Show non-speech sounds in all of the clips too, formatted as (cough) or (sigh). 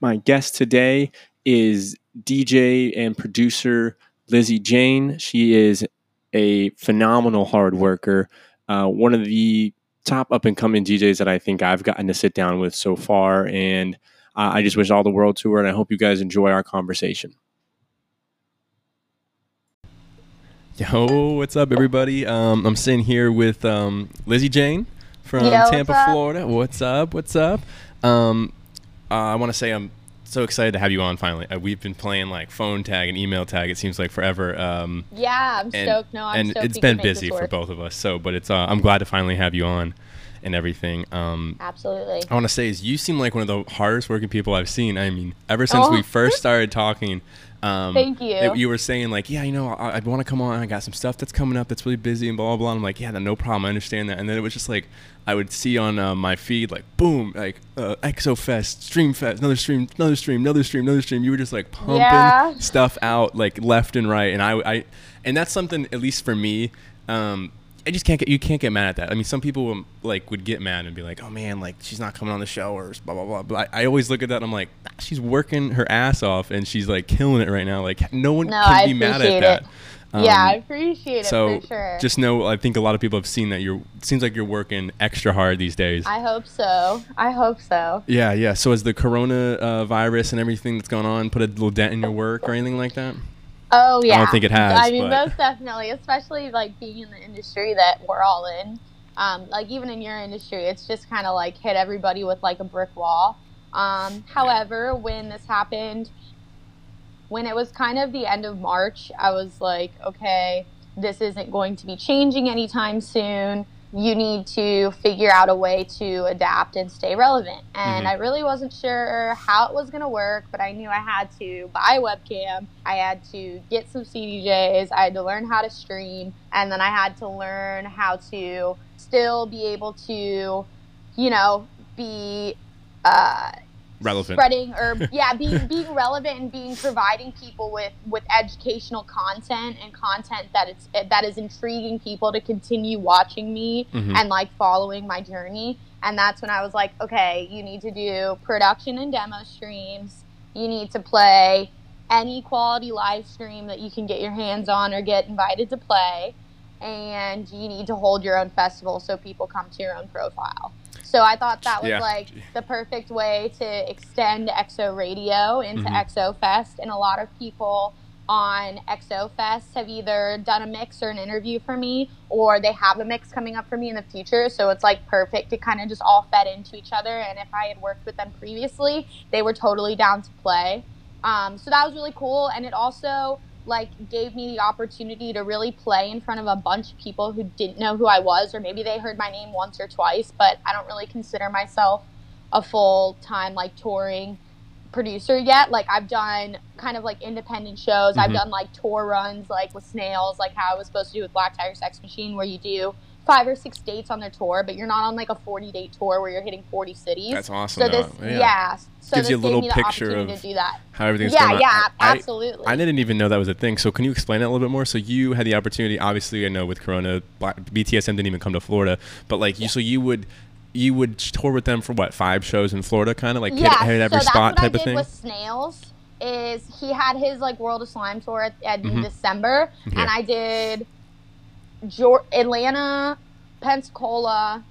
My guest today is DJ and producer Lizzy Jane. She is a phenomenal hard worker, uh, one of the top up and coming DJs that I think I've gotten to sit down with so far. And uh, I just wish all the world to her, and I hope you guys enjoy our conversation. Yo, what's up, everybody? Um, I'm sitting here with um, Lizzy Jane from Yo, Tampa, up? Florida. What's up? What's up? Um, uh, I want to say I'm so excited to have you on finally. Uh, we've been playing like phone tag and email tag. It seems like forever. Um, Yeah, I'm and, stoked. No, I'm and stoked it's been can make this busy for both of us. So, but it's uh, I'm glad to finally have you on and everything. Um, Absolutely. I want to say is you seem like one of the hardest working people I've seen. I mean, ever since Oh. we first (laughs) started talking. Um, Thank you. You were saying like, yeah, you know, I, I want to come on. I got some stuff that's coming up that's really busy and blah blah blah. I'm like, yeah, no problem. I understand that. And then it was just like, I would see on uh, my feed like, boom, like uh, ExoFest, Streamfest, another stream, another stream, another stream, another stream. You were just like pumping Yeah. stuff out like left and right. And I, I, and that's something at least for me. Um, I just can't get you can't get mad at that. I mean, some people um, like would get mad and be like, "Oh man, like she's not coming on the show or blah blah blah." But I, I always look at that and I'm like, "Nah, she's working her ass off and she's like killing it right now. Like no one No, can I be mad at appreciate that. it. yeah, I Um, appreciate it so for sure. just know, I think a lot of people have seen that you're. It seems like you're working extra hard these days. I hope so. I hope so. yeah, yeah. So has the corona uh, virus and everything that's going on put a little dent in your work or anything like that? Oh yeah. I don't think it has, I mean, but- most definitely, especially like being in the industry that we're all in. Um, like even in your industry, it's just kind of like hit everybody with like a brick wall. Um, however, when this happened, when it was kind of the end of March, I was like, okay, this isn't going to be changing anytime soon. You need to figure out a way to adapt and stay relevant. And Mhm. I really wasn't sure how it was going to work, but I knew I had to buy a webcam. I had to get some CDJs. I had to learn how to stream. And then I had to learn how to still be able to, you know, be uh, Relevant. spreading or (laughs) yeah being being relevant and being providing people with with educational content and content that it's that is intriguing people to continue watching me Mhm. and like following my journey and that's when i was like okay you need to do production and demo streams you need to play any quality live stream that you can get your hands on or get invited to play and you need to hold your own festival so people come to your own profile so i thought that was Yeah. like the perfect way to extend exo radio into Mhm. exo fest. And a lot of people on exo fest have either done a mix or an interview for me or they have a mix coming up for me in the future. So it's like perfect It kind of just all fed into each other. And if i had worked with them previously they were totally down to play. Um, so that was really cool. And it also like gave me the opportunity to really play in front of a bunch of people who didn't know who I was or maybe they heard my name once or twice but I don't really consider myself a full time like touring producer yet like I've done kind of like independent shows I've Mhm. done like tour runs like with snails like how I was supposed to do with Black Tiger Sex Machine where you do five or six dates on their tour but you're not on like a 40 date tour where you're hitting 40 cities That's awesome. so this yeah, so Gives this you a little gave me the picture of to do that How everything's yeah going yeah I- absolutely I didn't even know that was a thing. So can you explain it a little bit more? So you had the opportunity. Obviously, I know with Corona, BTSM didn't even come to Florida. But like you, so you would you would tour with them for what five shows in Florida, kind of like hit, yeah, hit every so spot type I of did thing. with Snails. Is he had his like World of Slime tour at, at in Mhm. December, Yeah. and I did Atlanta, Pensacola,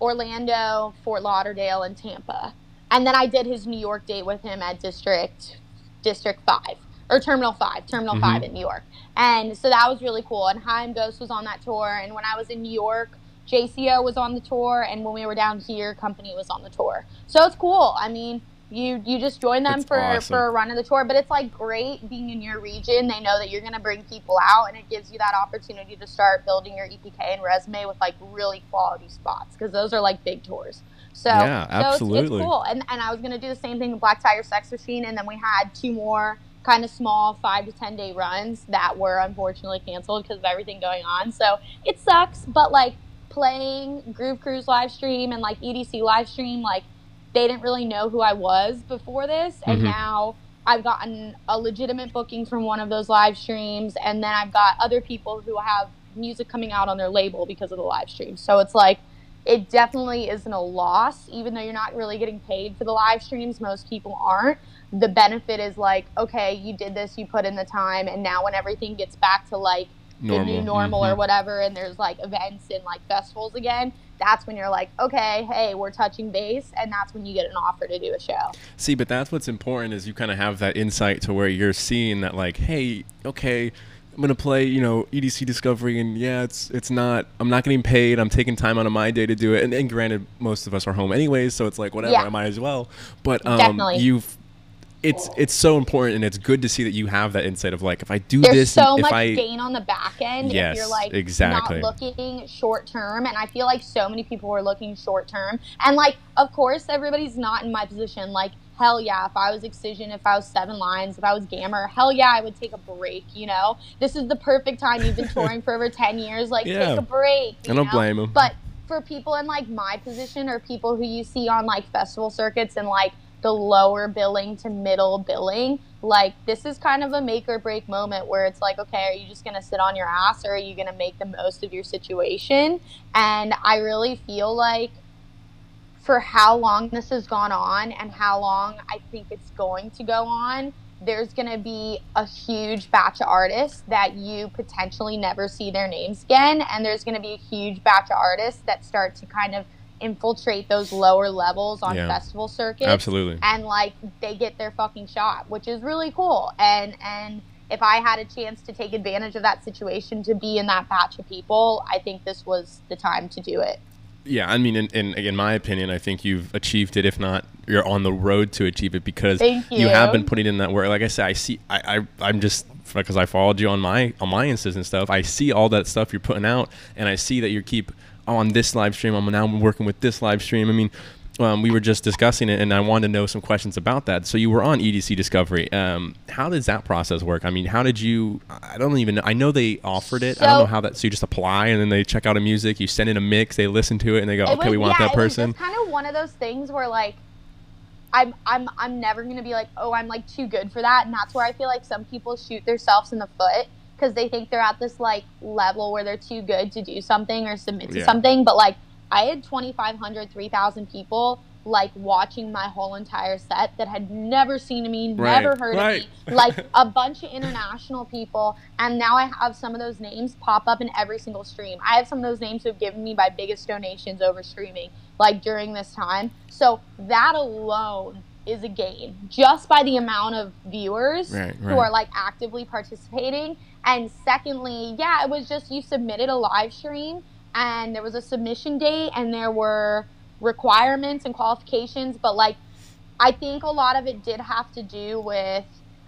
Orlando, Fort Lauderdale, and Tampa, and then I did his New York date with him at District District Five or Terminal Five, Terminal Mhm. Five in New York, and so that was really cool. And Haim Ghost was on that tour, and when I was in New York. JCO was on the tour, and when we were down here, Kompany was on the tour. So it's cool. I mean, you you just join them That's for awesome. for a run of the tour, but it's like great being in your region. They know that you're going to bring people out, and it gives you that opportunity to start building your EPK and resume with like really quality spots because those are like big tours. So Yeah, so it's- absolutely. it's, cool. And and I was going to do the same thing with Black Tiger Sex Machine, and then we had two more kind of small five to ten day runs that were unfortunately canceled because of everything going on. So it sucks, but like playing Groove Cruise live stream and like EDC live stream, like they didn't really know who I was before this, and Mhm. now I've gotten a legitimate booking from one of those live streams, and then I've got other people who have music coming out on their label because of the live stream. So it's like it definitely isn't a loss, even though you're not really getting paid for the live streams. Most people aren't. The benefit is like, okay, you did this, you put in the time, and now when everything gets back to like normal. the new normal mm-hmm. or whatever, and there's like events and like festivals again, that's when you're like, okay, hey, we're touching base, and that's when you get an offer to do a show. See, but that's what's important is you kind of have that insight to where you're seeing that, like, hey, okay, I'm gonna play, you know, EDC Discovery, and yeah, it's it's not. I'm not getting paid. I'm taking time out of my day to do it, and, and granted, most of us are home anyways, so it's like whatever. Yeah. I might as well. But um, you've it's it's so important and it's good to see that you have that insight of like if I do There's this so much I, gain on the back end yes, if you're like exactly. not looking short term and I feel like so many people were looking short term and like of course everybody's not in my position like hell yeah if I was Excision if I was Seven Lions if I was Gammer hell yeah I would take a break you know this is the perfect time you've been (laughs) touring for over 10 years like yeah. take a break I don't know? blame them but for people in like my position or people who you see on like festival circuits and like the lower billing to middle billing, like this is kind of a make or break moment where it's like, okay, are you just going to sit on your ass or are you going to make the most of your situation? And I really feel like for how long this has gone on and how long I think it's going to go on, there's going to be a huge batch of artists that you potentially never see their names again. And there's going to be a huge batch of artists that start to kind of infiltrate those lower levels on yeah. festival circuits. Absolutely. And like they get their fucking shot, which is really cool. And and if I had a chance to take advantage of that situation to be in that batch of people, I think this was the time to do it. Yeah, I mean, in, in, in my opinion, I think you've achieved it. If not, you're on the road to achieve it because you. you. have been putting in that work. Like I said, I see. I, I I'm just because I followed you on my on my instas and stuff. I see all that stuff you're putting out, and I see that you keep on this live stream. I'm now working with this live stream. I mean, um, we were just discussing it, and I wanted to know some questions about that. So you were on EDC Discovery. Um, how does that process work? I mean, how did you? I don't even. know. I know they offered it. So, I don't know how that. So you just apply, and then they check out a music. You send in a mix. They listen to it, and they go, "Okay, was, we want yeah, that person." It's kind of one of those things where like. I'm I'm I'm never gonna be like, oh, I'm like too good for that, and that's where I feel like some people shoot themselves in the foot because they think they're at this like level where they're too good to do something or submit to yeah. something. But like I had 2,500, 3,000 people like watching my whole entire set that had never seen me, right. never heard right. of me, (laughs) like a bunch of international people. And now I have some of those names pop up in every single stream. I have some of those names who have given me my biggest donations over streaming, like during this time. So that alone is a gain just by the amount of viewers right, who are like actively participating. And secondly, yeah, it was just you submitted a live stream and there was a submission date and there were requirements and qualifications but like i think a lot of it did have to do with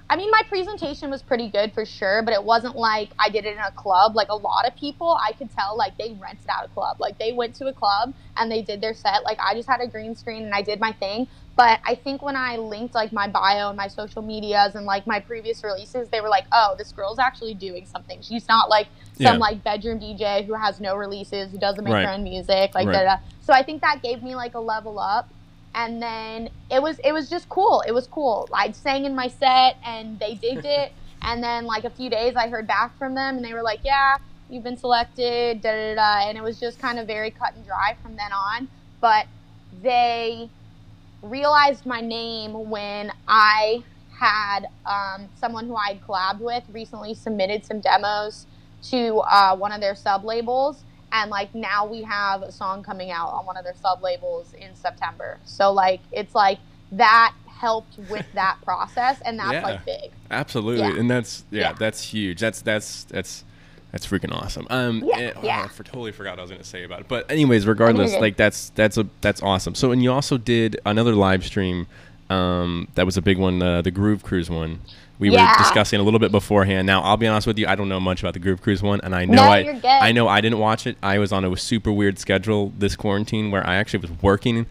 i mean my presentation was pretty good for sure but it wasn't like i did it in a club. Like a lot of people i could tell like they rented out a club. Like they went to a club and they did their set. Like i just had a green screen and i did my thing but I think when I linked like my bio and my social medias and like my previous releases, they were like, "Oh, this girl's actually doing something. She's not like some yeah. like bedroom DJ who has no releases, who doesn't make right. her own music, like right. So I think that gave me like a level up. And then it was it was just cool. It was cool. I sang in my set and they (laughs) digged it. and then like a few days, I heard back from them and they were like, "Yeah, you've been selected." Da da da. And it was just kind of very cut and dry from then on. But they realized my name when I had um, someone who I'd collabed with recently submitted some demos to uh, one of their sub labels. And like now we have a song coming out on one of their sub labels in September. So like it's like that helped with that process and that's (laughs) yeah, like big. Absolutely. Yeah. And that's yeah, yeah, that's huge. That's that's that's that's freaking awesome. Um, yeah, and, oh, yeah. I for, totally forgot what I was gonna say about it. But anyways, regardless, like that's that's a that's awesome. So and you also did another live stream. Um, that was a big one, uh, the Groove Cruise one. We yeah. were discussing a little bit beforehand. Now, I'll be honest with you, I don't know much about the Groove Cruise one, and I know no, I I know I didn't watch it. I was on a super weird schedule this quarantine where I actually was working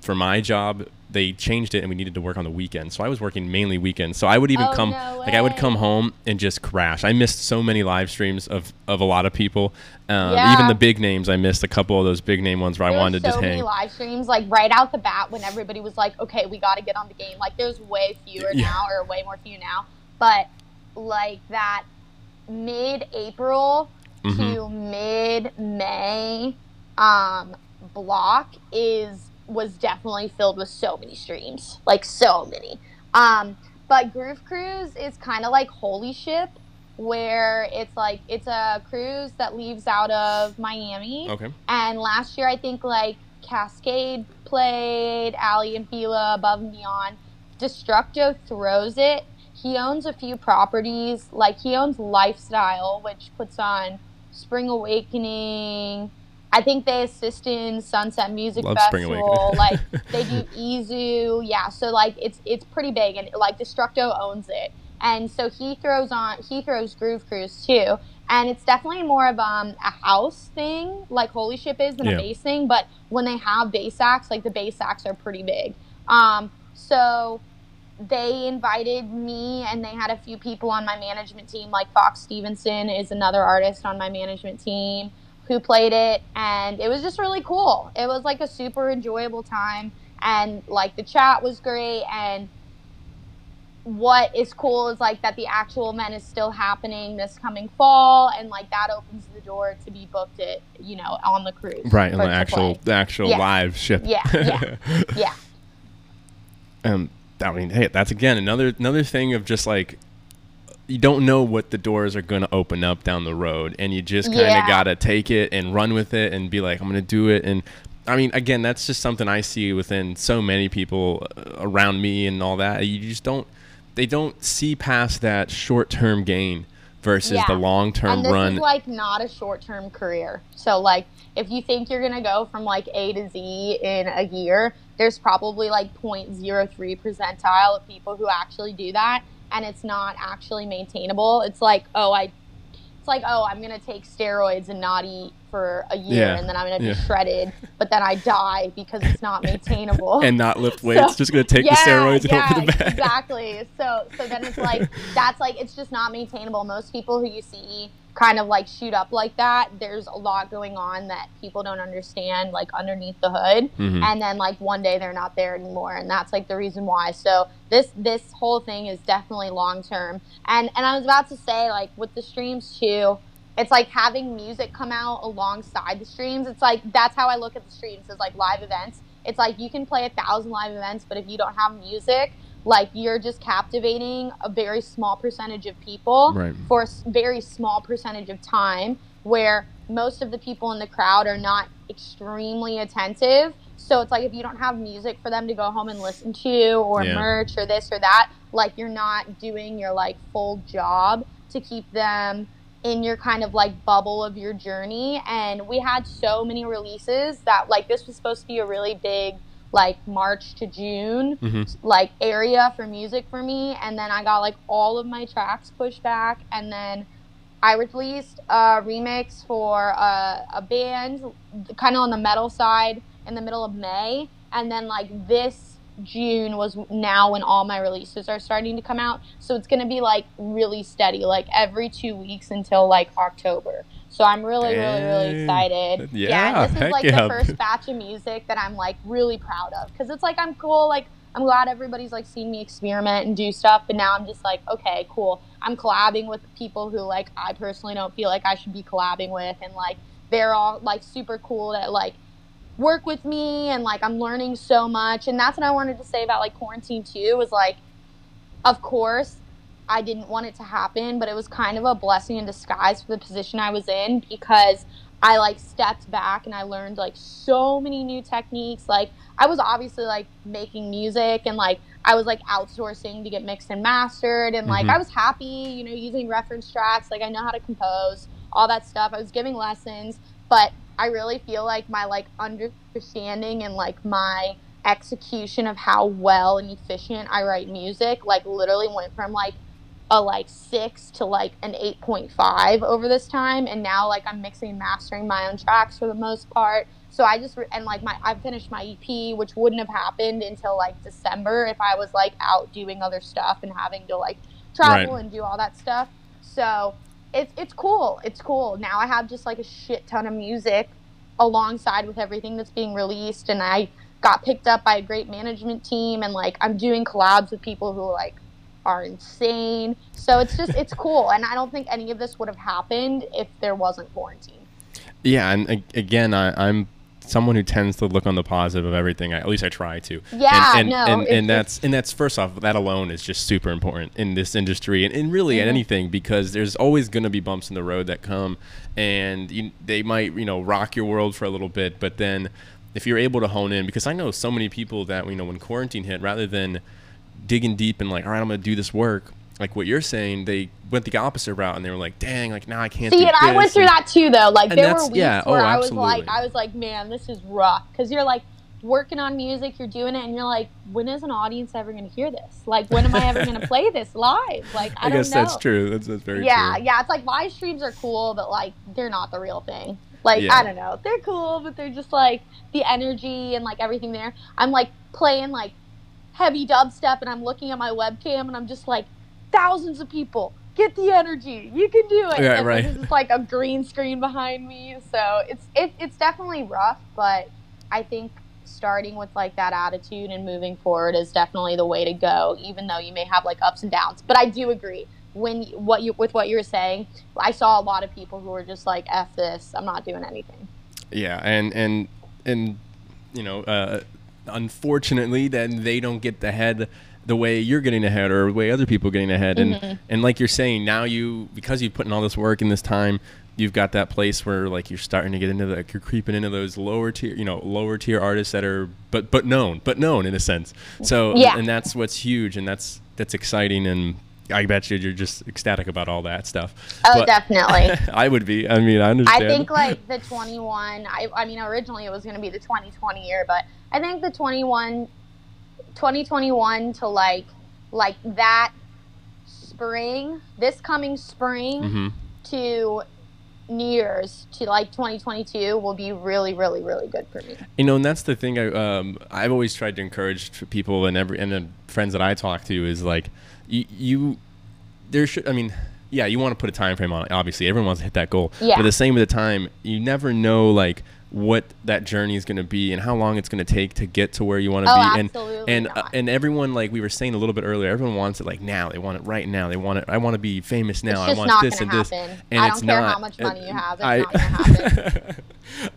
for my job they changed it and we needed to work on the weekend. So I was working mainly weekends. So I would even oh, come no like I would come home and just crash. I missed so many live streams of, of a lot of people. Um, yeah. Even the big names, I missed a couple of those big name ones where there I wanted to so just hang. So many live streams like right out the bat when everybody was like, okay, we got to get on the game. Like there's way fewer yeah. now or way more few now, but like that mid April mm-hmm. to mid May. Um, block is was definitely filled with so many streams, like so many. Um, but Groove Cruise is kind of like Holy Ship, where it's like it's a cruise that leaves out of Miami. Okay. And last year, I think like Cascade played, Aly and Fila, Above and Beyond. Destructo throws it. He owns a few properties. Like he owns Lifestyle, which puts on Spring Awakening. I think they assist in Sunset Music Love Festival. Like (laughs) they do Izu. Yeah, so like it's it's pretty big and like Destructo owns it. And so he throws on he throws Groove Cruise too. And it's definitely more of um, a house thing, like Holy Ship is, than Yeah. a bass thing. But when they have bass acts, like the bass acts are pretty big. Um, so they invited me and they had a few people on my management team like fox stevenson is another artist on my management team who played it and it was just really cool it was like a super enjoyable time and like the chat was great and what is cool is like that the actual event is still happening this coming fall and like that opens the door to be booked at you know on the cruise Right, and the actual play. the actual Yeah. live ship. Yeah, yeah. (laughs) yeah um, I mean, hey, that's again another another thing of just like you don't know what the doors are going to open up down the road, and you just kind of Yeah. gotta take it and run with it and be like, I'm gonna do it. And I mean, again, that's just something I see within so many people uh, around me and all that. You just don't they don't see past that short term gain versus Yeah. the long term and this run. is like not a short-term career so like if you think you're gonna go from like a to z in a year there's probably like 0.03 percentile of people who actually do that and it's not actually maintainable it's like oh i it's like oh i'm gonna take steroids and not eat for a year Yeah. and then i'm gonna Yeah. be shredded but then i die because it's not maintainable (laughs) and not lift weights, just gonna take the steroids and hope for the best. exactly. So so then it's like that's like it's just not maintainable. Most people who you see kind of like shoot up like that, there's a lot going on that people don't understand like underneath the hood. Mhm. And then like one day they're not there anymore and that's like the reason why. So this this whole thing is definitely long term. And and I was about to say like with the streams too, it's like having music come out alongside the streams. It's like that's how I look at the streams as like live events. It's like you can play a thousand live events, but if you don't have music, like you're just captivating a very small percentage of people Right. for a very small percentage of time, where most of the people in the crowd are not extremely attentive. So it's like if you don't have music for them to go home and listen to, or Yeah. merch, or this or that, like you're not doing your like full job to keep them in your kind of like bubble of your journey and we had so many releases that like this was supposed to be a really big like March to June Mhm. like area for music for me and then I got like all of my tracks pushed back and then I released a remix for a, a band kind of on the metal side in the middle of May and then like this June was now when all my releases are starting to come out. So it's going to be like really steady, like every two weeks until like October. So I'm really, really, really excited. Yeah, and this is like yeah. the first batch of music that I'm like really proud of because it's like I'm cool. Like I'm glad everybody's like seen me experiment and do stuff. But now I'm just like, okay, cool. I'm collabing with people who like I personally don't feel like I should be collabing with, and like they're all like super cool that like work with me and like I'm learning so much and that's what I wanted to say about like quarantine too was like of course I didn't want it to happen but it was kind of a blessing in disguise for the position I was in because I like stepped back and I learned like so many new techniques. Like I was obviously like making music and like I was like outsourcing to get mixed and mastered and like Mhm. I was happy you know using reference tracks. Like I know how to compose all that stuff. I was giving lessons but I really feel like my like understanding and like my execution of how well and efficient I write music like literally went from like a like six to like an 8.5 over this time and now like i'm mixing and mastering my own tracks for the most part. So i just re- and like my i finished my ep which wouldn't have happened until like december if i was like out doing other stuff and having to like travel Right. and do all that stuff. So it's it's cool. It's cool. Now i have just like a shit ton of music alongside with everything that's being released and i got picked up by a great management team and like i'm doing collabs with people who like are insane so it's just it's cool and i don't think any of this would have happened if there wasn't quarantine Yeah, and again, I, I'm someone who tends to look on the positive of everything. I, at least I try to. Yeah, and, and, no, and, and that's and that's first off, that alone is just super important in this industry and, and really Mm-hmm. at anything because there's always going to be bumps in the road that come, and you, they might you know rock your world for a little bit, but then if you're able to hone in, because I know so many people that you know when quarantine hit, rather than digging deep and like, all right, I'm gonna do this work. Like what you're saying, they went the opposite route and they were like, "Dang, like now I can't." See, and I went through and- that too, though. Like there were weeks yeah, oh, where I was like. I was like, man, this is rough because you're like working on music, you're doing it, and you're like, when is an audience ever going to hear this? Like, when am I ever going (laughs) to play this live? Like, I, I, guess don't know. that's true. That's, that's very yeah, true. yeah. It's like live streams are cool, but like they're not the real thing. Like Yeah. I don't know, they're cool, but they're just like the energy and like everything there. I'm like playing like heavy dubstep, and I'm looking at my webcam, and I'm just like, thousands of people. Get the energy. You can do it. Yeah, and right. Is like a green screen behind me, so it's it, it's definitely rough. But I think starting with like that attitude and moving forward is definitely the way to go. Even though you may have like ups and downs, but I do agree when what you with what you were saying. I saw a lot of people who were just like, "F this, I'm not doing anything." Yeah, and and and you know, uh, unfortunately, then they don't get the head the way you're getting ahead or the way other people are getting ahead. And Mm-hmm. and like you're saying, now you because you've put in all this work in this time, you've got that place where like you're starting to get into the like you're creeping into those lower tier, you know, lower tier artists that are but but known, but known in a sense. So Yeah. and that's what's huge, and that's that's exciting and. I bet you you're just ecstatic about all that stuff. Oh, But- definitely. (laughs) I would be. I mean, I understand. I think like the 21. I, I mean, originally it was going to be the 2020 year, but I think the 21, 2021 to like, like that spring, this coming spring Mhm. to New Year's to like 2022 will be really, really, really good for me. You know, and that's the thing. I um, I've always tried to encourage people and every and the friends that I talk to is like, you, you there should. I mean, yeah, you want to put a time frame on it. Obviously, everyone wants to hit that goal. Yeah. But at the same with the time, you never know like what that journey is going to be and how long it's going to take to get to where you want to Oh, be. absolutely and and uh, and everyone like we were saying a little bit earlier, everyone wants it like now. They want it right now. They want it. I want to be famous now. I want this and this. And I it's don't care not. how much money you have, it's I, (laughs) happen.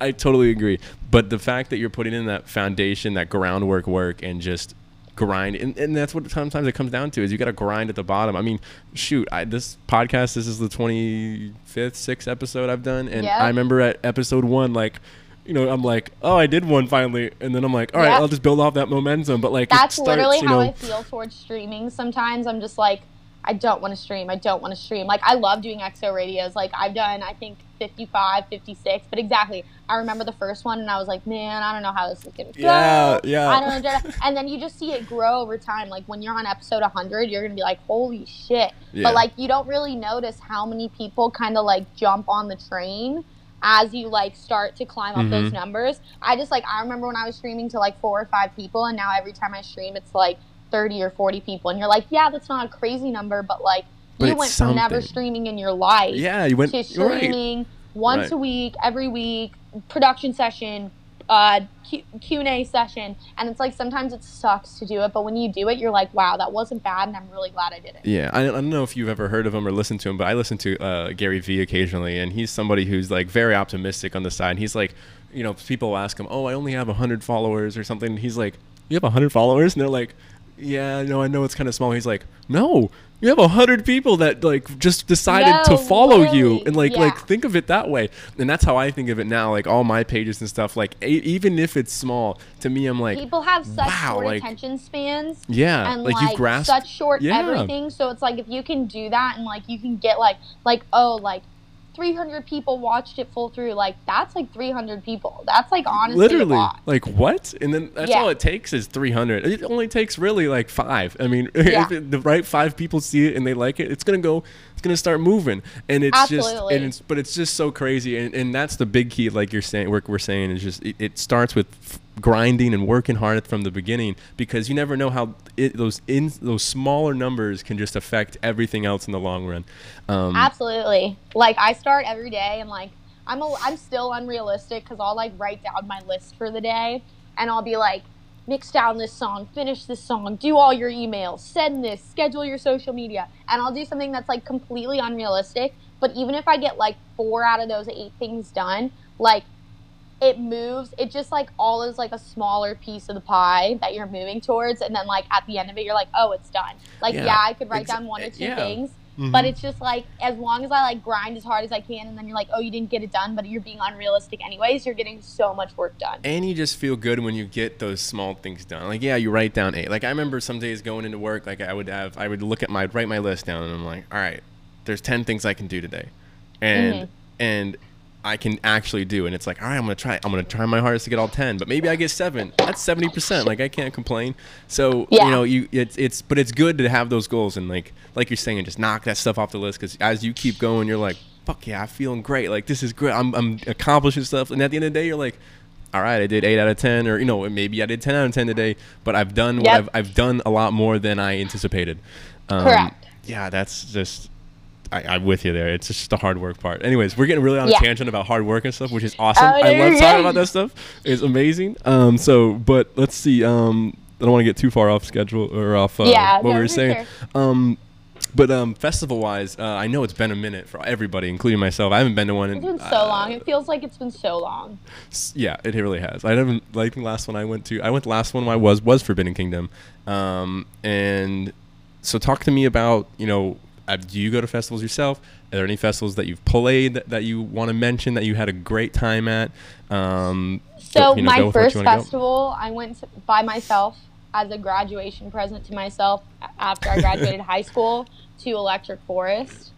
I totally agree. But the fact that you're putting in that foundation, that groundwork work, and just grind, and, and that's what sometimes it comes down to is you got to grind at the bottom. I mean, shoot, I, this podcast, this is the 25th, 6th episode I've done, and Yep. I remember at episode one, like. You know, I'm like, oh, I did one finally, and then I'm like, all right, Yep. I'll just build off that momentum. But like, That's starts, literally you how I feel towards streaming. Sometimes I'm just like, I don't want to stream. I don't want to stream. Like, I love doing XO radios. Like, I've done, I think, 55, 56. But exactly, I remember the first one, and I was like, man, I don't know how this is going to go. Yeah, yeah. I don't know. (laughs) And then you just see it grow over time. Like, when you're on episode 100, you're going to be like, holy shit. Yeah. But, like, you don't really notice how many people kind of, like, jump on the train as you like start to climb up those Mhm. numbers. I just like I remember when I was streaming to like four or five people and now every time I stream it's like 30 or 40 people and you're like, yeah, that's not a crazy number, but like But you went from never streaming in your life yeah, you went to you're right. streaming once Right. a week, every week, production session, uh, Q- Q&A session, and it's like sometimes it sucks to do it, but when you do it, you're like, wow, that wasn't bad, and I'm really glad I did it. Yeah, I, I don't know if you've ever heard of him or listened to him, but I listen to uh, Gary Vee occasionally, and he's somebody who's like very optimistic on the side. He's like, you know, people ask him, "Oh, I only have hundred followers or something." And he's like, "You have hundred followers?" And they're like, "Yeah, no, I know it's kind of small." He's like, "No, you have a hundred people that like just decided No, to follow you, and like like think of it that way." And that's how I think of it now. Like all my pages and stuff, like even if it's small, to me, I'm like, People have such wow, short like- attention spans. yeah, and like, like, you grasp such short Yeah. everything. So it's like if you can do that and like you can get like like oh like 300 people watched it full through like that's like 300 people. That's like honestly a literally lot. like what and then that's Yeah. all it takes is 300 it only takes really like five i mean (laughs) Yeah. if it- the right five people see it and they like it it's gonna go it's gonna start moving and it's just Absolutely. and it's but it's just so crazy and, and that's the big key like you're saying we're, we're saying is just it, it starts with grinding and working hard from the beginning because you never know how it, those in those smaller numbers can just affect everything else in the long run um, Absolutely. Like I start every day and like I'm a, I'm still unrealistic cuz I'll like write down my list for the day and I'll be like mix down this song, finish this song, do all your emails, send this, schedule your social media. And I'll do something that's like completely unrealistic, but even if I get like 4 out of those 8 things done, like it moves. It just like all is like a smaller piece of the pie that you're moving towards, and then like at the end of it, you're like, oh, it's done. Like yeah, yeah I could write down one or two yeah. things, mm-hmm. but it's just like as long as I like grind as hard as I can, and then you're like, oh, you didn't get it done, but you're being unrealistic anyways. You're getting so much work done, and you just feel good when you get those small things done. Like yeah, you write down eight. Like I remember some days going into work, like I would have, I would look at my write my list down, and I'm like, all right, there's ten things I can do today, and mm-hmm. and I can actually do. And it's like, all right, I'm gonna try. I'm gonna try my hardest to get all ten, but maybe I get seven. That's seventy percent. Like I can't complain. So yeah. you know, you it's it's but it's good to have those goals and like like you're saying, just knock that stuff off the list because as you keep going, you're like, fuck yeah, I'm feeling great. Like this is great. I'm I'm accomplishing stuff. And at the end of the day, you're like. All right, I did eight out of ten, or you know, maybe I did ten out of ten today, but I've done what I've I've done a lot more than I anticipated. Um, Correct. Yeah, that's just I, am with you there. It's just the hard work part. Anyways, we're getting really on a tangent about hard work and stuff, which is awesome. Oh, I love talking about that stuff. It's amazing. Um, so, but let's see. Um, I don't want to get too far off schedule or off uh, yeah, what no, we were saying. Sure. Um, but um, festival wise, uh, I know it's been a minute for everybody, including myself. I haven't been to one. In, it's been so uh, long. It feels like it's been so long. Yeah, it really has. I haven't like the last one I went to. I went the last one I was was Forbidden Kingdom, um, and so talk to me about you know uh, do you go to festivals yourself? Are there any festivals that you've played that, that you want to mention that you had a great time at? Um, so you know, my first festival, I went to, by myself as a graduation present to myself after I graduated (laughs) high school to Electric Forest.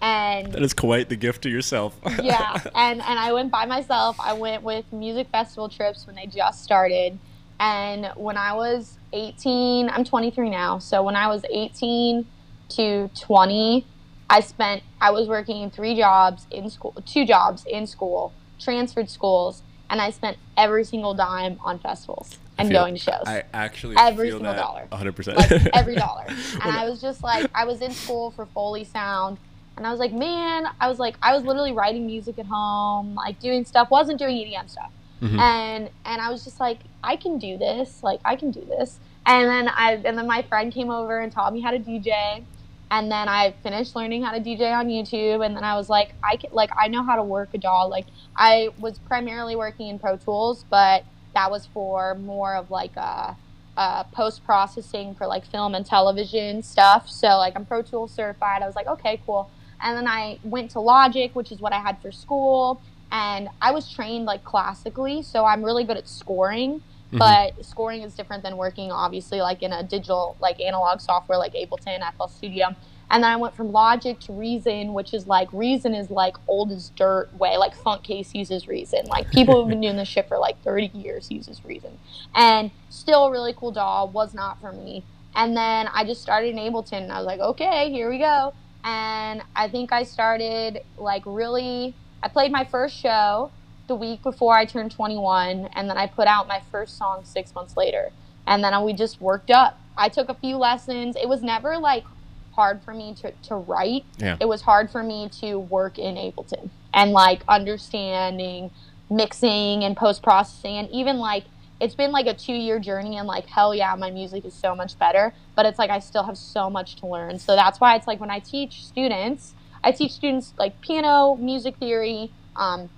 And that is quite the gift to yourself. (laughs) yeah, and and I went by myself. I went with music festival trips when they just started, and when I was 18, I'm 23 now. So when I was 18 to 20, I spent, I was working three jobs in school, two jobs in school, transferred schools, and I spent every single dime on festivals and feel, going to shows. I actually every single dollar, 100%. Like, every dollar. (laughs) And I was just like, I was in school for Foley Sound, and I was like, man, I was like, I was literally writing music at home, like doing stuff, wasn't doing EDM stuff. Mm-hmm. And and I was just like, I can do this, like I can do this. And then I and then my friend came over and taught me how to DJ and then I finished learning how to DJ on YouTube, and then I was like, I can, like I know how to work a DAW. Like I was primarily working in Pro Tools, but that was for more of like a, a post processing for like film and television stuff. So like I'm Pro Tools certified. I was like, okay, cool. And then I went to Logic, which is what I had for school, and I was trained like classically, so I'm really good at scoring. Mm-hmm. But scoring is different than working, obviously, like in a digital, like analog software like Ableton, FL Studio. And then I went from Logic to Reason, which is like Reason is like old as dirt way. Like Funkcase uses Reason. Like people who've been doing this shit for like 30 years uses Reason. And still a really cool DAW, was not for me. And then I just started in Ableton and I was like, okay, here we go. And I think I started like really I played my first show the week before I turned 21, and then I put out my first song six months later. And then we just worked up. I took a few lessons. It was never like hard for me to, to write. Yeah. It was hard for me to work in Ableton and like understanding mixing and post processing and even like it's been like a two year journey and like hell yeah my music is so much better but it's like i still have so much to learn so that's why it's like when i teach students i teach students like piano music theory um,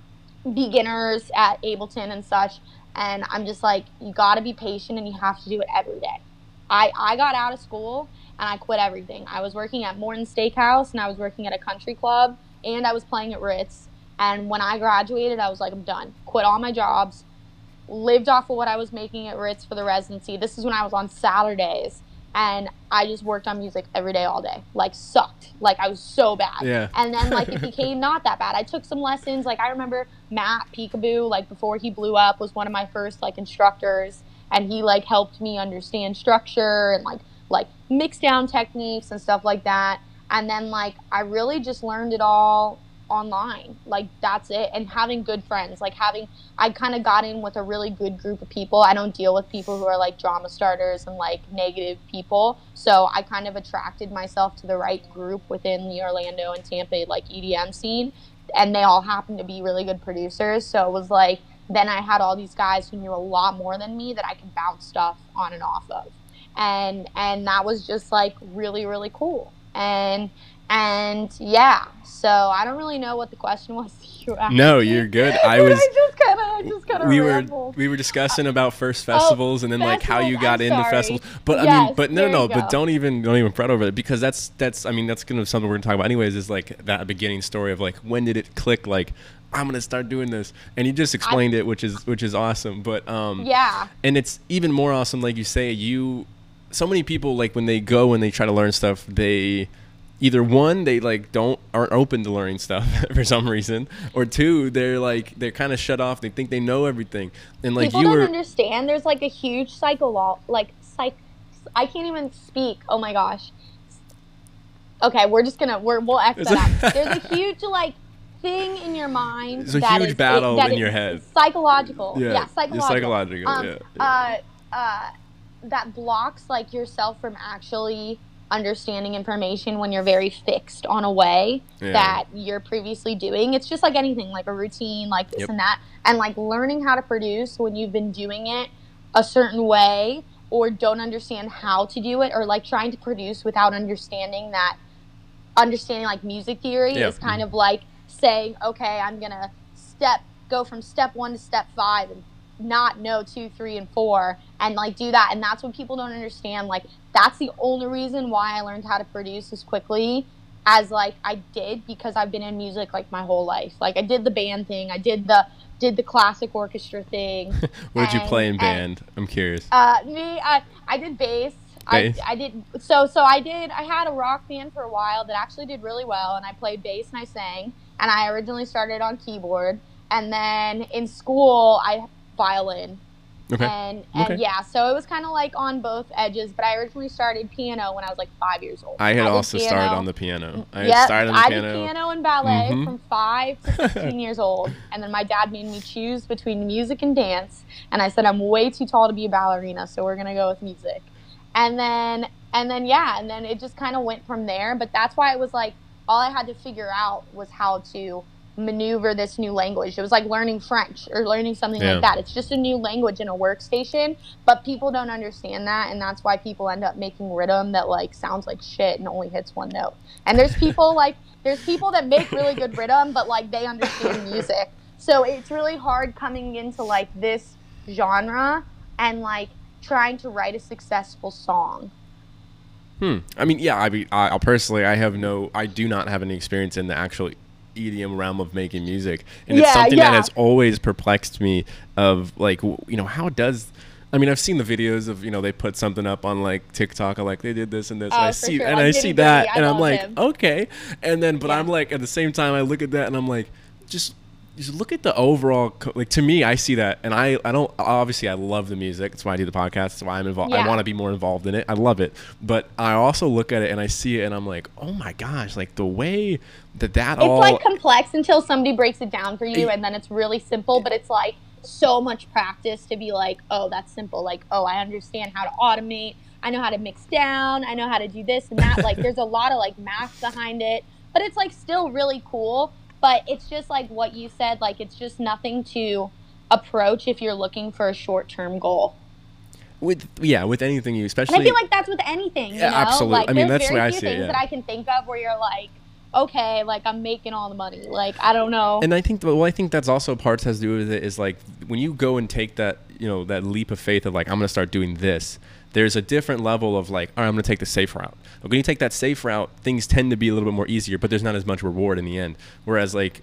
beginners at Ableton and such. And I'm just like, you got to be patient and you have to do it every day. I, I got out of school and I quit everything. I was working at Morton Steakhouse and I was working at a country club and I was playing at Ritz. And when I graduated, I was like, I'm done. Quit all my jobs, lived off of what I was making at Ritz for the residency. This is when I was on Saturdays and I just worked on music every day, all day. Like sucked. Like I was so bad. Yeah. And then like it (laughs) became not that bad. I took some lessons. Like I remember Matt Peekaboo, like before he blew up, was one of my first like instructors, and he like helped me understand structure and like like mix down techniques and stuff like that. And then like I really just learned it all online. Like that's it. And having good friends, like having, I kind of got in with a really good group of people. I don't deal with people who are like drama starters and like negative people. So I kind of attracted myself to the right group within the Orlando and Tampa like EDM scene. And they all happened to be really good producers. So it was like, then I had all these guys who knew a lot more than me that I could bounce stuff on and off of. And and that was just like really really cool. And And yeah, so I don't really know what the question (laughs) was. You no, you're good. (laughs) I was. I just kind of, just kind of. We were we were discussing about first oh, festivals oh, and then like how you got into festivals. But yes, I mean, but no, no, no. But don't even don't even fret over it because that's that's I mean that's gonna be something we're gonna talk about anyways. Is like that beginning story of like when did it click? Like I'm gonna start doing this, and you just explained I, it, which is which is awesome. But um, yeah, and it's even more awesome, like you say, you. So many people like when they go and they try to learn stuff, they either one they like don't aren't open to learning stuff (laughs) for some reason or two they're like they're kind of shut off they think they know everything. And like people you don't were understand there's like a huge cycle psycho like psych i can't even speak oh my gosh. Okay we're just gonna we're, we'll x that out (laughs) there's a huge like thing in your mind there's a huge is, battle it, in your head. psychological. Yeah, yeah psychological, psychological um, yeah, yeah. Uh, uh, that blocks like yourself from actually understanding information when you're very fixed on a way yeah. that you're previously doing. It's just like anything, like a routine, like this yep. and that. And like learning how to produce when you've been doing it a certain way or don't understand how to do it or like trying to produce without understanding that understanding like music theory is kind of like saying, okay, I'm going to step go from step 1 to step 5 and not know 2, 3 and 4 and like do that and that's what people don't understand like that's the only reason why I learned how to produce as quickly as like I did because I've been in music like my whole life. Like I did the band thing, I did the did the classic orchestra thing. (laughs) what did you play in band? And, I'm curious. Uh, me, I I did bass. bass. I, I did so so I did I had a rock band for a while that actually did really well and I played bass and I sang and I originally started on keyboard and then in school I violin Okay. And and okay. yeah, so it was kind of like on both edges. But I originally started piano when I was like five years old. I had I also piano. started on the piano. I yep, started on the I piano. did piano and ballet mm-hmm. from five to sixteen years old, and then my dad made me choose between music and dance, and I said I'm way too tall to be a ballerina, so we're gonna go with music. And then and then yeah, and then it just kind of went from there. But that's why it was like all I had to figure out was how to maneuver this new language. It was like learning French or learning something yeah. like that. It's just a new language in a workstation, but people don't understand that, and that's why people end up making rhythm that like sounds like shit and only hits one note. And there's people (laughs) like there's people that make really good rhythm, but like they understand (laughs) music. So it's really hard coming into like this genre and like trying to write a successful song. Hmm. I mean, yeah. I mean, I, personally, I have no, I do not have any experience in the actual EDM realm of making music, and yeah, it's something yeah. that has always perplexed me. Of like, you know, how does I mean, I've seen the videos of you know they put something up on like TikTok, or like they did this and this, and oh, I see sure. and I'm i see that, and I'm like, him. okay, and then but yeah. I'm like at the same time I look at that and I'm like, just just look at the overall like to me i see that and i i don't obviously i love the music that's why i do the podcast that's why i'm involved yeah. i want to be more involved in it i love it but i also look at it and i see it and i'm like oh my gosh like the way that that it's all like complex until somebody breaks it down for you and then it's really simple but it's like so much practice to be like oh that's simple like oh i understand how to automate i know how to mix down i know how to do this and that like there's a (laughs) lot of like math behind it but it's like still really cool but it's just like what you said, like it's just nothing to approach if you're looking for a short term goal. With yeah, with anything you especially and I feel like that's with anything. yeah, know? absolutely. Like, I mean that's the way I see things it. Yeah. that I can think of where you're like, okay, like I'm making all the money. Like I don't know. And I think well, I think that's also part has to do with it is like when you go and take that you know that leap of faith of like I'm gonna start doing this there's a different level of like, all right, I'm to take the safe route. When you take that safe route, things tend to be a little bit more easier, but there's not as much reward in the end. Whereas like,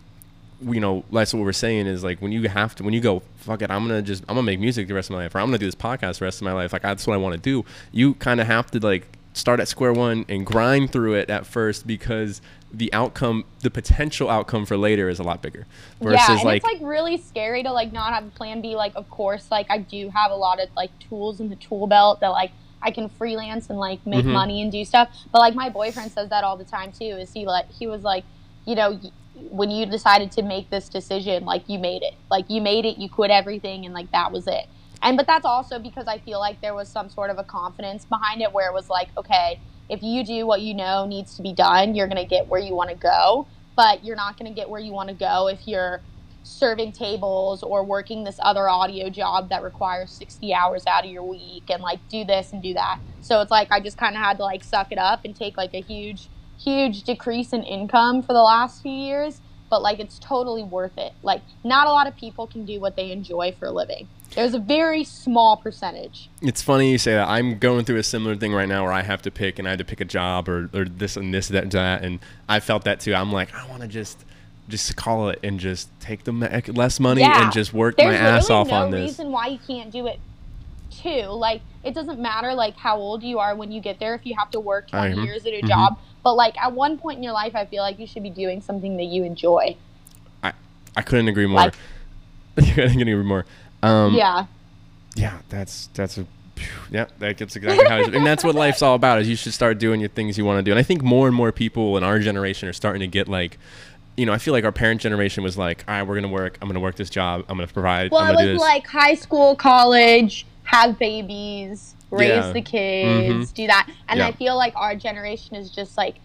you know, that's what we're saying is like when you have to, when you go, fuck it, I'm gonna just, I'm gonna make music the rest of my life, or I'm gonna do this podcast the rest of my life. Like that's what I want to do. You kind of have to like start at square one and grind through it at first because the outcome, the potential outcome for later is a lot bigger. Versus yeah, and like, it's like really scary to like not have a plan B. Like, of course, like I do have a lot of like tools in the tool belt that like I can freelance and like make mm-hmm. money and do stuff. But like my boyfriend says that all the time too. Is he like he was like, you know, when you decided to make this decision, like you made it, like you made it, you quit everything, and like that was it. And but that's also because I feel like there was some sort of a confidence behind it where it was like, okay, if you do what you know needs to be done, you're going to get where you want to go. But you're not going to get where you want to go if you're serving tables or working this other audio job that requires 60 hours out of your week and like do this and do that. So it's like I just kind of had to like suck it up and take like a huge huge decrease in income for the last few years, but like it's totally worth it. Like not a lot of people can do what they enjoy for a living. There's a very small percentage. It's funny you say that. I'm going through a similar thing right now where I have to pick and I have to pick a job or, or this and this, that, and that. And I felt that too. I'm like, I want to just just call it and just take the less money Yeah. and just work There's my ass literally off no on this. There's reason why you can't do it too. Like it doesn't matter like how old you are when you get there if you have to work 20 Mhm. years at a Mhm. job. But like at one point in your life, I feel like you should be doing something that you enjoy. I couldn't agree more. Like- (laughs) I couldn't agree more. Um, yeah. yeah, that's that's a yeah, that gets exactly how it is. and that's what life's all about. Is you should start doing your things you want to do. And I think more and more people in our generation are starting to get like, you know, I feel like our parent generation was like, all right, we're gonna work. I'm gonna work this job. I'm gonna provide. Well, I'm gonna do was like high school, college, have babies, raise Yeah. the kids, Mhm. do that. And Yeah. I feel like our generation is just like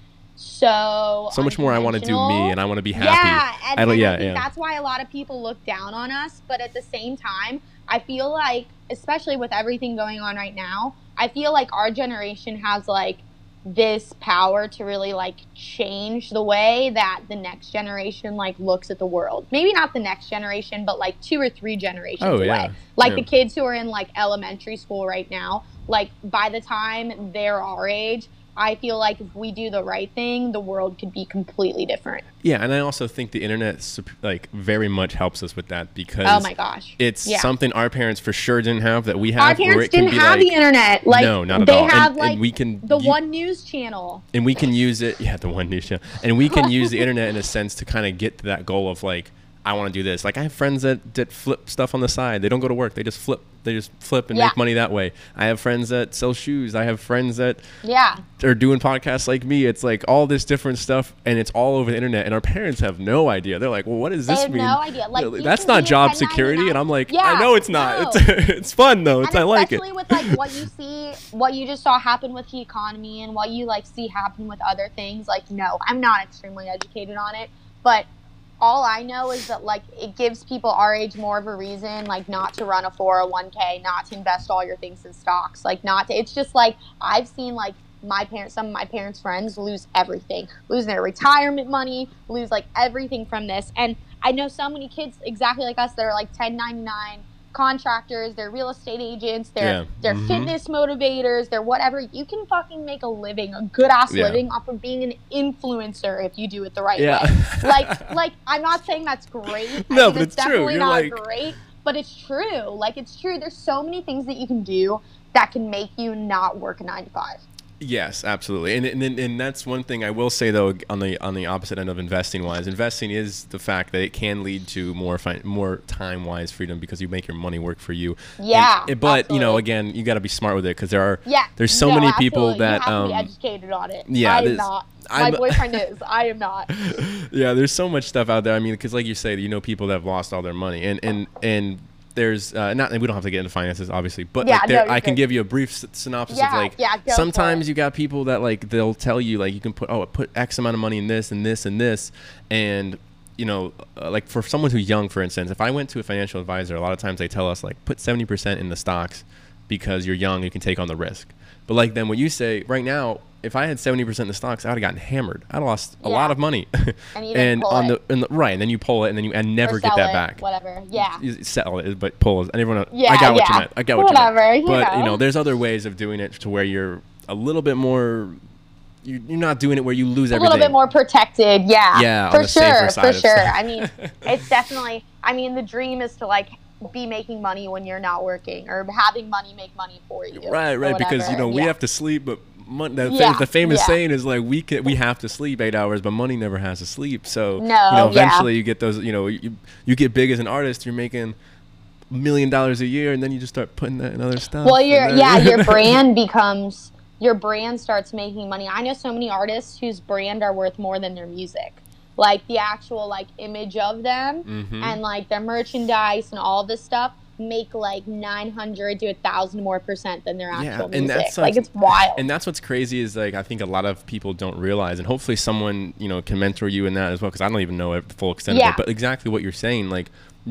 so so much more. I want to do me, and I want to be happy. Yeah, and, I and yeah, I yeah. that's why a lot of people look down on us. But at the same time, I feel like, especially with everything going on right now, I feel like our generation has like this power to really like change the way that the next generation like looks at the world. Maybe not the next generation, but like two or three generations Oh, away. yeah. Like Yeah. the kids who are in like elementary school right now, like by the time they're our age, I feel like if we do the right thing, the world could be completely different. Yeah, and I also think the internet like very much helps us with that because Oh my gosh. it's Yeah. something our parents for sure didn't have that we have. Our parents didn't have like, the internet. Like no, not at they all. And- have and like we can the one news channel. and we can use it yeah the one news channel and we can use the internet in a sense to kind of get to that goal of like i want to do this. Like i have friends that, that flip stuff on the side. They don't go to work. They just flip they just flip and Yeah. make money that way. I have friends that sell shoes. I have friends that Yeah. are doing podcasts like me. It's like all this different stuff and it's all over the internet and our parents have no idea. They're like well what does They this mean? no idea. Like, that's not job security. And i'm like Yeah, i know it's not. No. (laughs) it's, it's fun though. It's, i like it. especially with like what you see, what you just saw happen with the economy, and what you like see happen with other things. Like, no, I'm not extremely educated on it, but all I know is that like it gives people our age more of a reason, like not to run a 401k, not to invest all your things in stocks, like not to. It's just like I've seen like my parents, some of my parents' friends lose everything, lose their retirement money, lose like everything from this, and I know so many kids exactly like us that are like 1099 contractors, they're real estate agents, they're Yeah. they're Mhm. fitness motivators, they're whatever. You can fucking make a living, a good ass Yeah. living off of being an influencer if you do it the right yeah way. (laughs) Like like I'm not saying that's great. (laughs) No, mean, but it's true. definitely You're not like- great, but it's true. Like it's true. There's so many things that you can do that can make you not work a 9 to 5. Yes, absolutely, and, and and that's one thing I will say though on the on the opposite end of investing wise, investing is the fact that it can lead to more fi- more time wise freedom because you make your money work for you. Yeah, and- but you know, again, you got to be smart with it because there are Yeah. there's so no, many people absolutely. that you have to be um educated on it. yeah, I am not. My I'm- (laughs) boyfriend is. I am not. (laughs) yeah, there's so much stuff out there. I mean, because like you say, you know, people that have lost all their money, and and and there's uh, not. And we don't have to get into finances, obviously, but Yeah, like there, no, I can good. give you a brief synopsis Yeah, of like yeah, sometimes you got people that like they'll tell you like you can put oh put X amount of money in this and this and this, and you know, uh, like for someone who's young, for instance, if I went to a financial advisor, a lot of times they tell us like put seventy percent in the stocks because you're young, you can take on the risk. But like then what you say right now, if I had seventy percent in the stocks, I would have gotten hammered. I'd lost a lot of money. (laughs) (laughs) And pull on the, and the right, and then you pull it, and then you and never get that it, back. Whatever. Yeah. You sell it, but pull it. And everyone, Yeah, I got what you yeah. meant. I got what Whatever, you meant. But you know. know, there's other ways of doing it to where you're a little bit more. You're, you're not doing it where you lose everything. a little bit more protected. Yeah. Yeah, For sure. For sure. stuff. I mean, (laughs) it's definitely. I mean, the dream is to like be making money when you're not working, or having money make money for you. Right, right. Because you know we Yeah. have to sleep, but mon- the, Yeah, the famous yeah. saying is like we can, we have to sleep eight hours, but money never has to sleep. So No, you know, yeah. eventually you get those. You know, you, you get big as an artist. You're making a million dollars a year, and then you just start putting that in other stuff. Well, your yeah, your (laughs) brand becomes your brand starts making money. I know so many artists whose brand are worth more than their music. Like the actual like image of them Mhm. and like their merchandise and all this stuff make like 900 to a 1000 more percent than their actual Yeah, music. and that's like it's wild. and that's what's crazy is like I think a lot of people don't realize, and hopefully someone you know can mentor you in that as well, because I don't even know the full extent of Yeah. it. But exactly what you're saying, like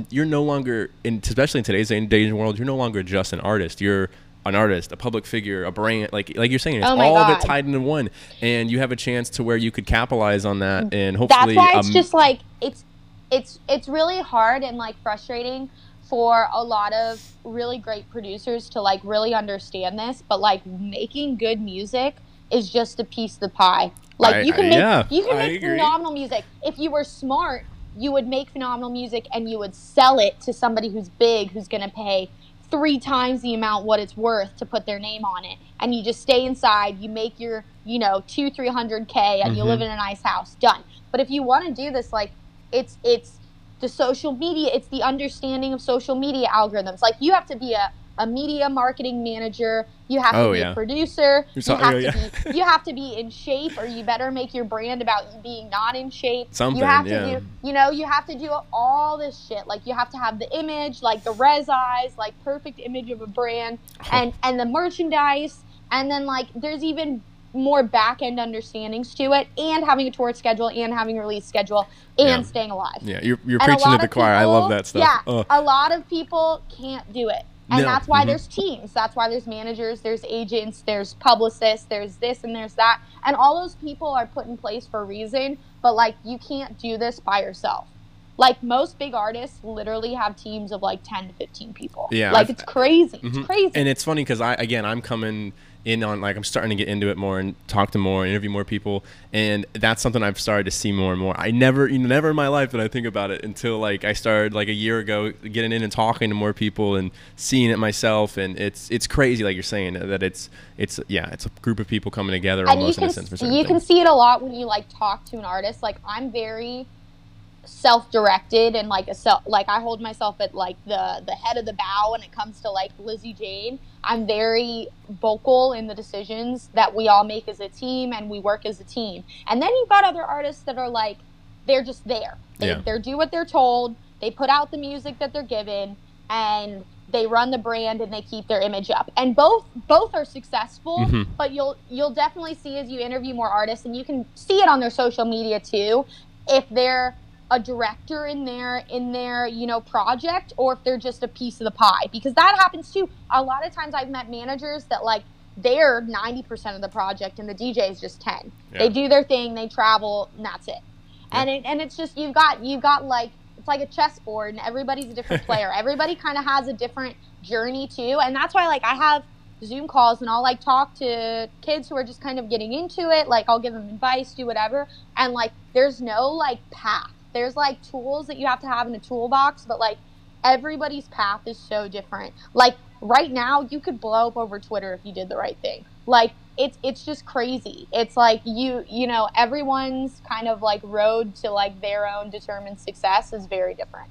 you're no longer, in, especially in today's day and world, you're no longer just an artist. You're an artist, a public figure, a brand, like like you're saying, it's Oh all of it tied into one, and you have a chance to where you could capitalize on that, and hopefully, that's why it's um, just like it's it's it's really hard and like frustrating for a lot of really great producers to like really understand this but like making good music is just a piece of the pie. Like I- you can I- make yeah, you can I make agree. phenomenal music. If you were smart you would make phenomenal music and you would sell it to somebody who's big who's going to pay three times the amount what it's worth to put their name on it. And you just stay inside you make your you know two three hundred k and you Mhm. live in a nice house. Done. But if you want to do this like it's it's the social media it's the understanding of social media algorithms like you have to be a, a media marketing manager you have to Oh, be yeah. a producer You're you have, oh, yeah. to be, you have to be in shape or you better make your brand about you being not in shape Something, you have to yeah. do you know you have to do all this shit like you have to have the image like the res eyes like perfect image of a brand Oh. and and the merchandise and then like there's even more back end understandings to it and having a tour schedule and having a release schedule and Yeah. staying alive yeah, you're you're and preaching to the choir. I love that stuff. Yeah, a lot of people can't do it. And No. that's why Mhm. there's teams. That's why there's managers, there's agents, there's publicists, there's this and there's that. And all those people are put in place for a reason, but like you can't do this by yourself. Like most big artists literally have teams of like 10 to 15 people. Yeah, Like I've- it's crazy. Mhm. It's crazy. And it's funny because I again I'm coming in on like I'm starting to get into it more and talk to more, interview more people, and that's something I've started to see more and more. I never, you know, never in my life did I think about it until like I started like a year ago getting in and talking to more people and seeing it myself, and it's it's crazy like you're saying that it's it's yeah it's a group of people coming together and you almost in can a sense for see, certain you can see it a lot when you like talk to an artist like i'm very self-directed and like a self like i hold myself at like the the head of the bow when it comes to like Lizzy Jane. I'm very vocal in the decisions that we all make as a team and we work as a team. And then you've got other artists that are like they're just there. They, Yeah. they do what they're told. They put out the music that they're given and they run the brand and they keep their image up. And both both are successful Mhm. but you'll you'll definitely see as you interview more artists and you can see it on their social media too if they're a director in their in their you know project or if they're just a piece of the pie because that happens too. A lot of times i've met managers that like they're 90% of the project and the dj is just 10 Yeah. they do their thing they travel and that's it. And it, and it's just you've got you've got like it's like a chessboard and everybody's a different (laughs) player. Everybody kind of has a different journey too and that's why like i have zoom calls and i'll like talk to kids who are just kind of getting into it like i'll give them advice do whatever and like there's no like path there's like tools that you have to have in a toolbox but like everybody's path is so different. Like right now you could blow up over twitter if you did the right thing. Like it's it's just crazy. It's like you you know everyone's kind of like road to like their own determined success is very different.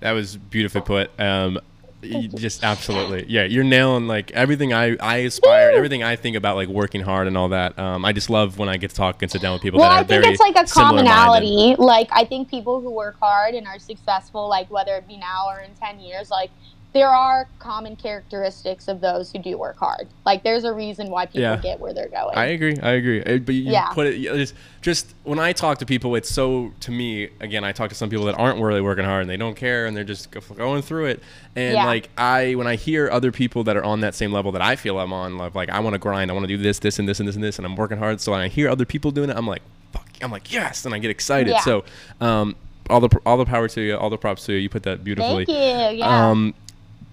That was beautifully put. Um, you (laughs) just absolutely, yeah. You're nailing like everything I I aspire, everything I think about like working hard and all that. Um, I just love when I get to talk and sit down with people well that are i think very it's like a commonality like i think people who work hard and are successful like whether it be now or in 10 years like there are common characteristics of those who do work hard like there's a reason why people Yeah. get where they're going I agree. I agree. Uh, But you Yeah. put it just, just when I talk to people, it's so to me. Again, I talk to some people that aren't really working hard and they don't care and they're just going through it. And Yeah. like I, when I hear other people that are on that same level that I feel I'm on, like, like I want to grind, I want to do this, this, and this, and this, and this, and I'm working hard. So when I hear other people doing it, I'm like, fuck. I'm like, yes, and I get excited. So, um, all the all the power to you, all the props to you. You put that beautifully. thank you yeah Um,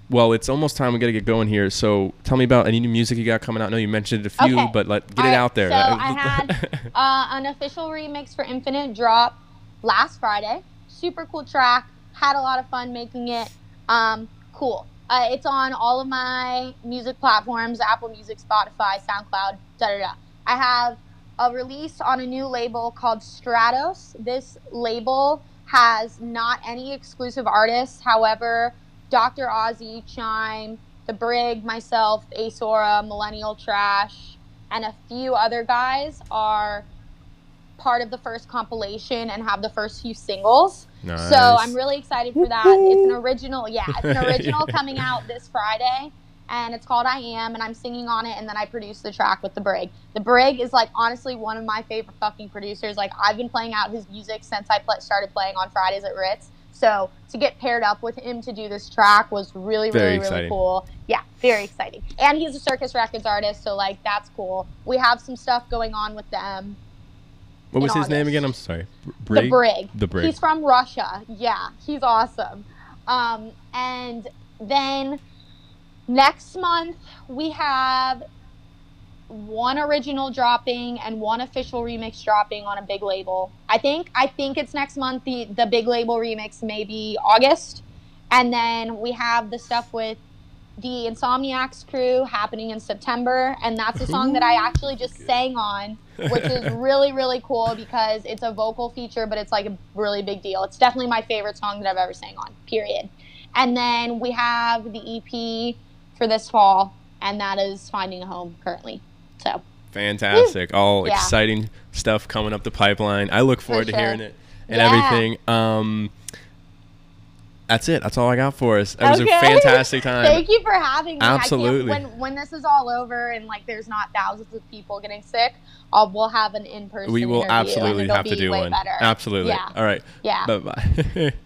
well, it's almost time we got to get going here. So tell me about any new music you got coming out. I know you mentioned a few, Okay. but let get All it right, out there. So (laughs) I had uh, an official remix for Infinite drop last Friday. Super cool track. Had a lot of fun making it. Um, cool. Uh, it's on all of my music platforms: Apple Music, Spotify, SoundCloud. Da da da. I have a release on a new label called Stratos. This label has not any exclusive artists. However, Dr. Ozzy, Chime, The Brig, myself, Asora, Millennial Trash, and a few other guys are part of the first compilation and have the first few singles. Nice. So I'm really excited for that. It's an original, yeah, it's an (laughs) original coming out this Friday, and it's called I Am, and I'm singing on it, and then I produce the track with the Brig. The Brig is like honestly one of my favorite fucking producers. Like I've been playing out his music since I pl- started playing on Fridays at Ritz. So to get paired up with him to do this track was really, really, really cool. Yeah, very exciting. And he's a Circus Records artist, so like that's cool. We have some stuff going on with them. What was his name again? I'm sorry. The Brig? Brig. The Brig. He's from Russia. Yeah, he's awesome. Um, and then next month we have one original dropping and one official remix dropping on a big label. I think I think it's next month. The the big label remix may be August, and then we have the stuff with the Insomniacs crew happening in September, and that's a song that I actually just sang on, which is (laughs) really really cool because it's a vocal feature, but it's like a really big deal. It's definitely my favorite song that I've ever sang on. Period. And then we have the EP for this fall, and that is finding a home currently. So Fantastic. All Yeah. exciting stuff coming up the pipeline. I look forward to sure. hearing it and Yeah. everything. Um, that's it. That's all I got for us. It was a fantastic (laughs) time. Thank you for having me. I Absolutely. when when this is all over and like there's not thousands of people getting sick, I'll, we'll have an in person. we will absolutely have to do one. Better. Absolutely. Yeah. All right. Yeah. Bye bye. (laughs)